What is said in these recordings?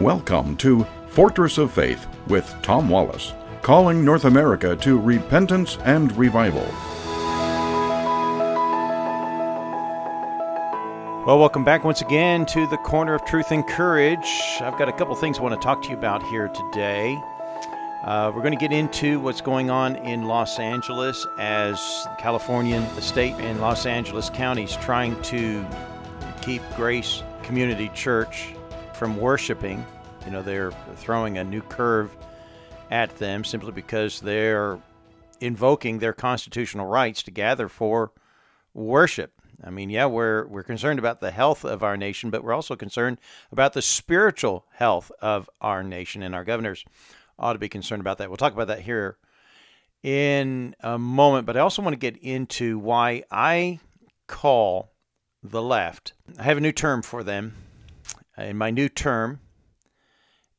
Welcome to Fortress of Faith with Tom Wallace, calling North America to repentance and revival. Well, welcome back once again to the Corner of Truth and Courage. I've got a couple things I want to talk to you about here today. Uh, we're going to get into what's going on in Los Angeles as Californian, state, and Los Angeles counties trying to keep Grace Community Church from worshiping. You know, they're throwing a new curve at them simply because they're invoking their constitutional rights to gather for worship. I mean, yeah, we're we're concerned about the health of our nation, but we're also concerned about the spiritual health of our nation, and our governors ought to be concerned about that. We'll talk about that here in a moment, but I also want to get into why I call the left. I have a new term for them In my new term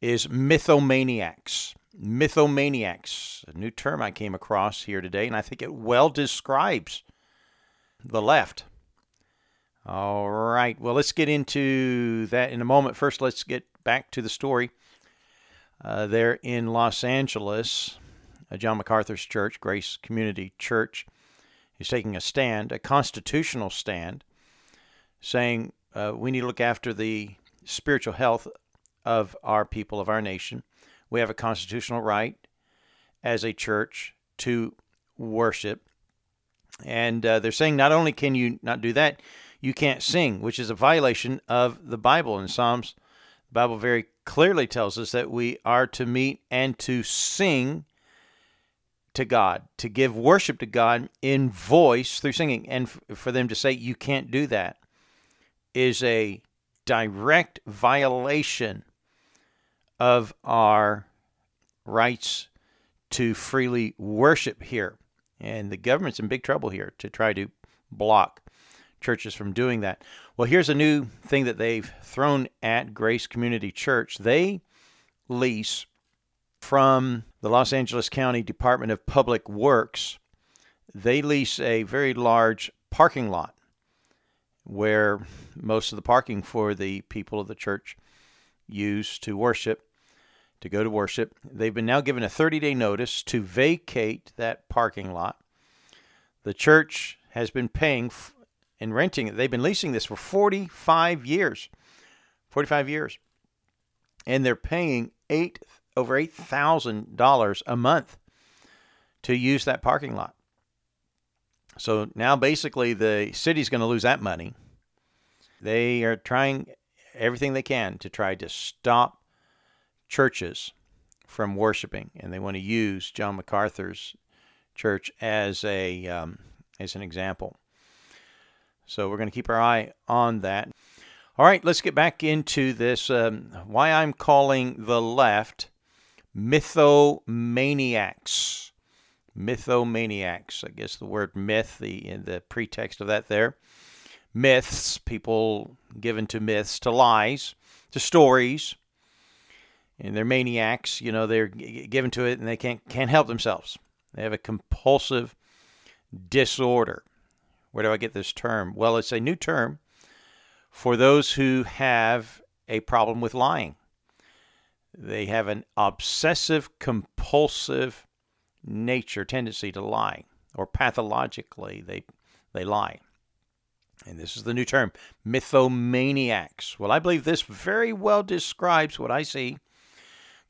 is mythomaniacs. Mythomaniacs, a new term I came across here today, and I think it well describes the left. All right, well, let's get into that in a moment. First, let's get back to the story. Uh, there in Los Angeles, John MacArthur's church, Grace Community Church, is taking a stand, a constitutional stand, saying uh, we need to look after the spiritual health of our people, of our nation. We have a constitutional right as a church to worship. And uh, they're saying not only can you not do that, you can't sing, which is a violation of the Bible. In Psalms, the Bible very clearly tells us that we are to meet and to sing to God, to give worship to God in voice through singing. And f- for them to say you can't do that is a direct violation of our rights to freely worship here. And the government's in big trouble here to try to block churches from doing that. Well, here's a new thing that they've thrown at Grace Community Church. They lease from the Los Angeles County Department of Public Works, they lease a very large parking lot where most of the parking for the people of the church use to worship, to go to worship. They've been now given a 30 day notice to vacate that parking lot. The church has been paying f- and renting it. They've been leasing this for 45 years. 45 years. And they're paying eight over $8,000 a month to use that parking lot. So now basically the city's going to lose that money. They are trying everything they can to try to stop churches from worshiping, and they want to use John MacArthur's church as a um, as an example. So we're going to keep our eye on that. All right, let's get back into this. Um, why I'm calling the left mythomaniacs mythomaniacs. I guess the word myth, the the pretext of that there. Myths, people given to myths, to lies, to stories, and they're maniacs. You know, they're given to it and they can't can't help themselves. They have a compulsive disorder. Where do I get this term? Well, it's a new term for those who have a problem with lying. They have an obsessive compulsive nature tendency to lie, or pathologically they they lie. And this is the new term, mythomaniacs. Well, I believe this very well describes what I see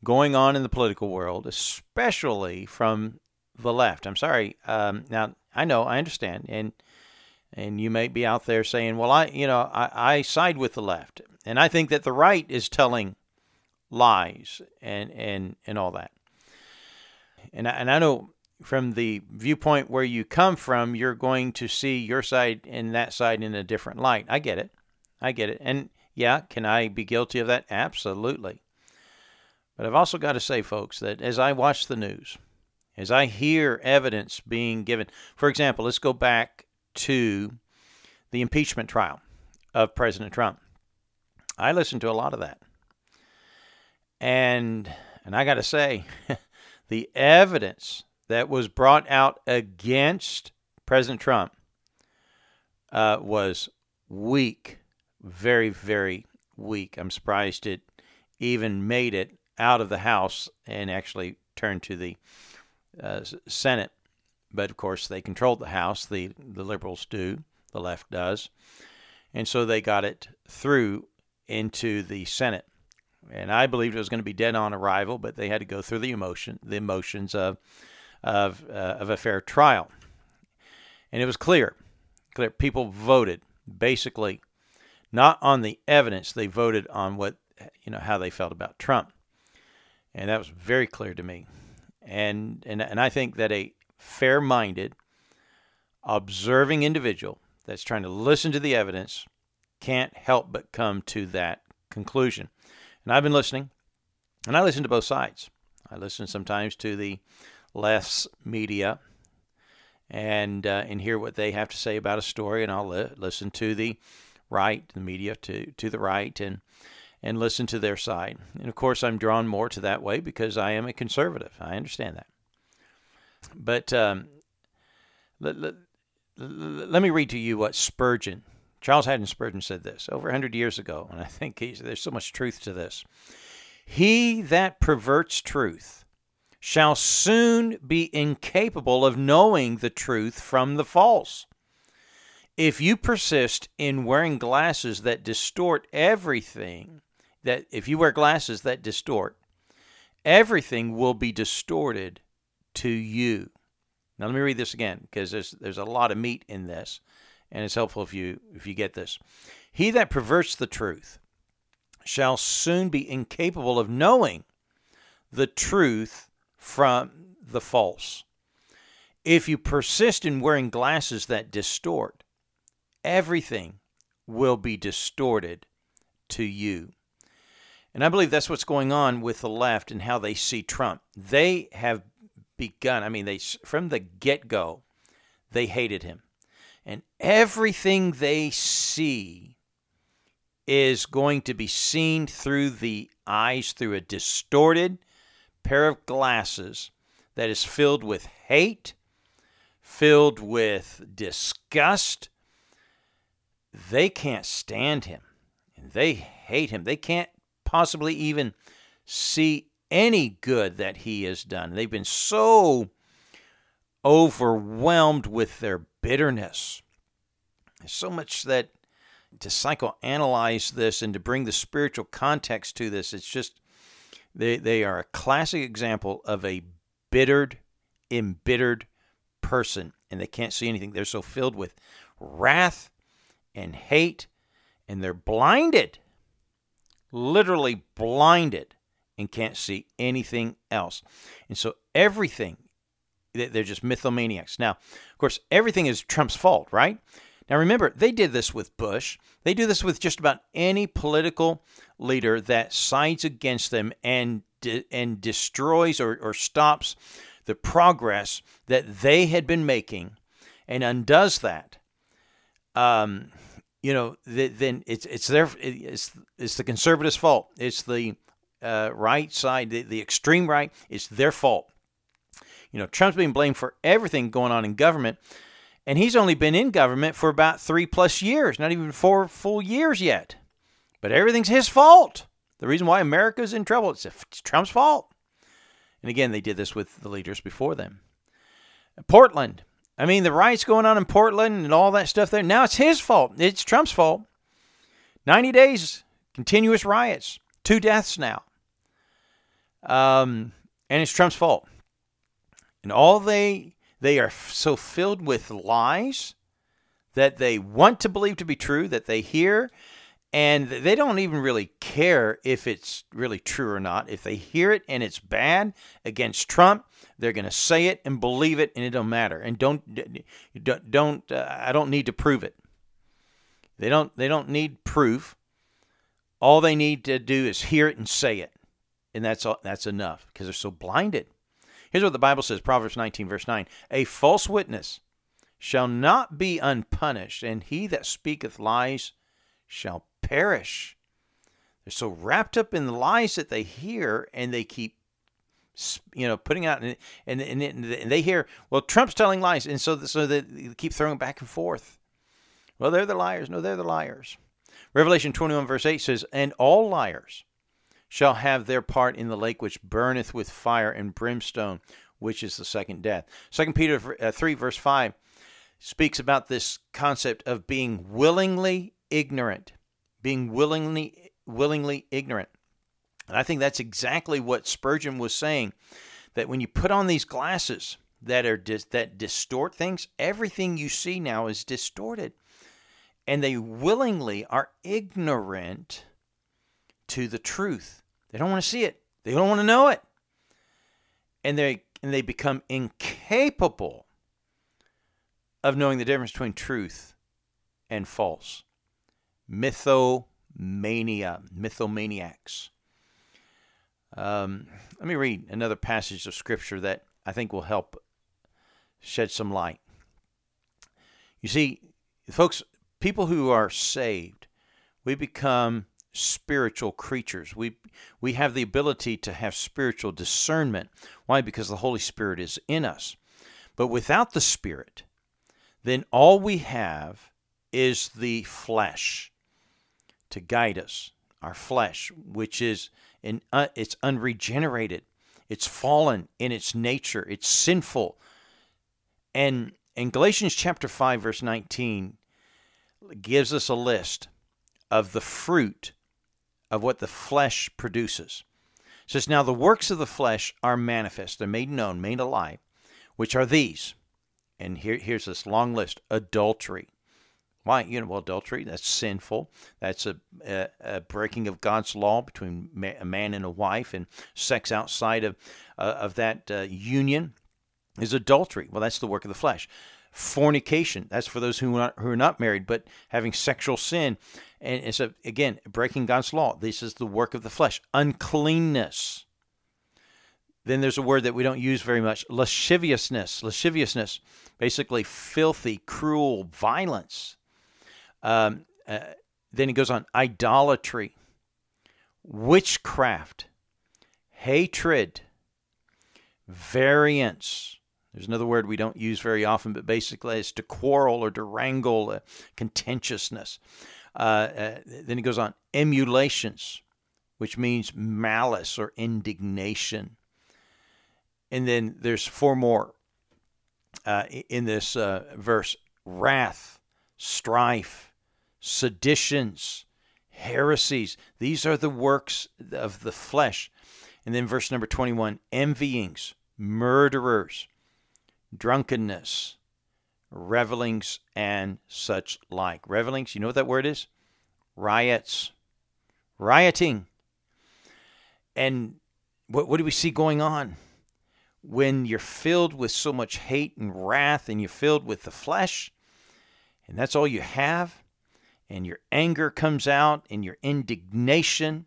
going on in the political world, especially from the left. I'm sorry. Um, now I know, I understand, and and you may be out there saying, "Well, I, you know, I, I side with the left," and I think that the right is telling lies and and and all that and I, and I know from the viewpoint where you come from, you're going to see your side and that side in a different light. I get it. I get it. And yeah, can I be guilty of that? Absolutely. But I've also got to say, folks, that as I watch the news, as I hear evidence being given, for example, let's go back to the impeachment trial of President Trump. I listened to a lot of that. And and I got to say, the evidence that was brought out against President Trump uh, was weak, very, very weak. I'm surprised it even made it out of the House and actually turned to the uh, Senate. But of course, they controlled the House. The the liberals do. The left does, and so they got it through into the Senate. And I believed it was going to be dead on arrival, but they had to go through the emotion, the emotions of of uh, of a fair trial. And it was clear, clear. People voted basically not on the evidence. They voted on what you know how they felt about Trump, and that was very clear to me. And and and I think that a fair-minded, observing individual that's trying to listen to the evidence can't help but come to that conclusion. And I've been listening, and I listen to both sides. I listen sometimes to the left's media and uh, and hear what they have to say about a story, and I'll li- listen to the right, the media to to the right, and and listen to their side. And of course, I'm drawn more to that way because I am a conservative. I understand that. But um, let, let, let me read to you what Spurgeon, Charles Haddon Spurgeon said this over 100 years ago, and I think there's so much truth to this. He that perverts truth shall soon be incapable of knowing the truth from the false. If you persist in wearing glasses that distort everything, that if you wear glasses that distort, everything will be distorted to you. Now let me read this again because there's there's a lot of meat in this, and it's helpful if you if you get this. He that perverts the truth shall soon be incapable of knowing the truth from the false. If you persist in wearing glasses that distort, everything will be distorted to you. And I believe that's what's going on with the left and how they see Trump. They have begun. I mean, they from the get go, they hated him, and everything they see is going to be seen through the eyes through a distorted pair of glasses that is filled with hate, filled with disgust. They can't stand him, and they hate him. They can't possibly even see any good that he has done. They've been so overwhelmed with their bitterness. There's so much that to psychoanalyze this and to bring the spiritual context to this, it's just they they are a classic example of a bittered, embittered person, and they can't see anything. They're so filled with wrath and hate, and they're blinded, literally blinded and can't see anything else. And so everything, they're just mythomaniacs. Now, of course, everything is Trump's fault, right? Now, remember, they did this with Bush. They do this with just about any political leader that sides against them and and destroys or, or stops the progress that they had been making and undoes that. Um, you know, then it's it's their it's it's the conservatives' fault. It's the uh, right side, the, the extreme right, it's their fault. You know, Trump's being blamed for everything going on in government, and he's only been in government for about three plus years, not even four full years yet. But everything's his fault. The reason why America's in trouble, it's Trump's fault. And again, they did this with the leaders before them. Portland. I mean, the riots going on in Portland and all that stuff there. Now it's his fault. It's Trump's fault. 90 days, continuous riots, two deaths now. Um, and it's Trump's fault. And all they they are so filled with lies that they want to believe to be true that they hear and they don't even really care if it's really true or not. If they hear it and it's bad against Trump, they're going to say it and believe it, and it don't matter. And don't don't, don't uh, I don't need to prove it. They don't they don't need proof. All they need to do is hear it and say it and that's all, that's enough because they're so blinded. Here's what the Bible says, Proverbs 19 verse 9. A false witness shall not be unpunished, and he that speaketh lies shall perish. They're so wrapped up in the lies that they hear and they keep you know putting out and and, and, and they hear well Trump's telling lies and so so they keep throwing back and forth. Well, they're the liars. No, they're the liars. Revelation 21 verse 8 says, "And all liars shall have their part in the lake which burneth with fire and brimstone, which is the second death. 2 Peter uh, 3, verse 5 speaks about this concept of being willingly ignorant, being willingly willingly ignorant. And I think that's exactly what Spurgeon was saying that when you put on these glasses that are dis- that distort things, everything you see now is distorted. And they willingly are ignorant to the truth. They don't want to see it. They don't want to know it. And they and they become incapable of knowing the difference between truth and false. Mythomania, mythomaniacs. Um, let me read another passage of scripture that I think will help shed some light. You see, folks, people who are saved, we become spiritual creatures. We we have the ability to have spiritual discernment. Why? Because the Holy Spirit is in us. But without the Spirit, then all we have is the flesh to guide us. Our flesh, which is in uh, it's unregenerated, it's fallen in its nature, it's sinful. And in Galatians chapter 5 verse 19 gives us a list of the fruit of what the flesh produces. It says, Now the works of the flesh are manifest, they're made known, made alive, which are these. And here, here's this long list adultery. Why? You know, well, adultery, that's sinful. That's a, a, a breaking of God's law between a man and a wife, and sex outside of, uh, of that uh, union is adultery. Well, that's the work of the flesh fornication. That's for those who are, not, who are not married, but having sexual sin. And it's a, again breaking God's law. This is the work of the flesh. Uncleanness. Then there's a word that we don't use very much: lasciviousness. Lasciviousness, basically filthy, cruel, violence. Um, uh, then he goes on: idolatry, witchcraft, hatred, variance there's another word we don't use very often, but basically it's to quarrel or to wrangle, uh, contentiousness. Uh, uh, then he goes on emulations, which means malice or indignation. And then there's four more uh, in this uh, verse wrath, strife, seditions, heresies. These are the works of the flesh. And then verse number 21 envyings, murderers drunkenness, revelings, and such like. Revelings, you know what that word is? Riots, rioting. And what, what do we see going on? When you're filled with so much hate and wrath, and you're filled with the flesh, and that's all you have, and your anger comes out, and your indignation,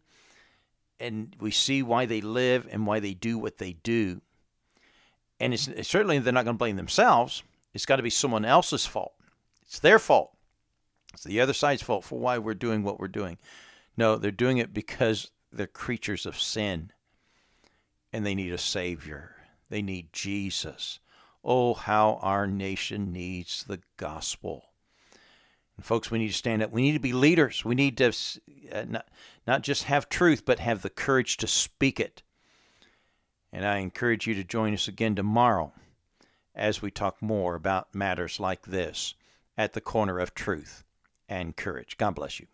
and we see why they live and why they do what they do and it's, it's certainly they're not going to blame themselves. It's got to be someone else's fault. It's their fault. It's the other side's fault for why we're doing what we're doing. No, they're doing it because they're creatures of sin and they need a Savior. They need Jesus. Oh, how our nation needs the gospel. And folks, we need to stand up. We need to be leaders. We need to uh, not, not just have truth, but have the courage to speak it and I encourage you to join us again tomorrow as we talk more about matters like this at the corner of truth and courage. God bless you.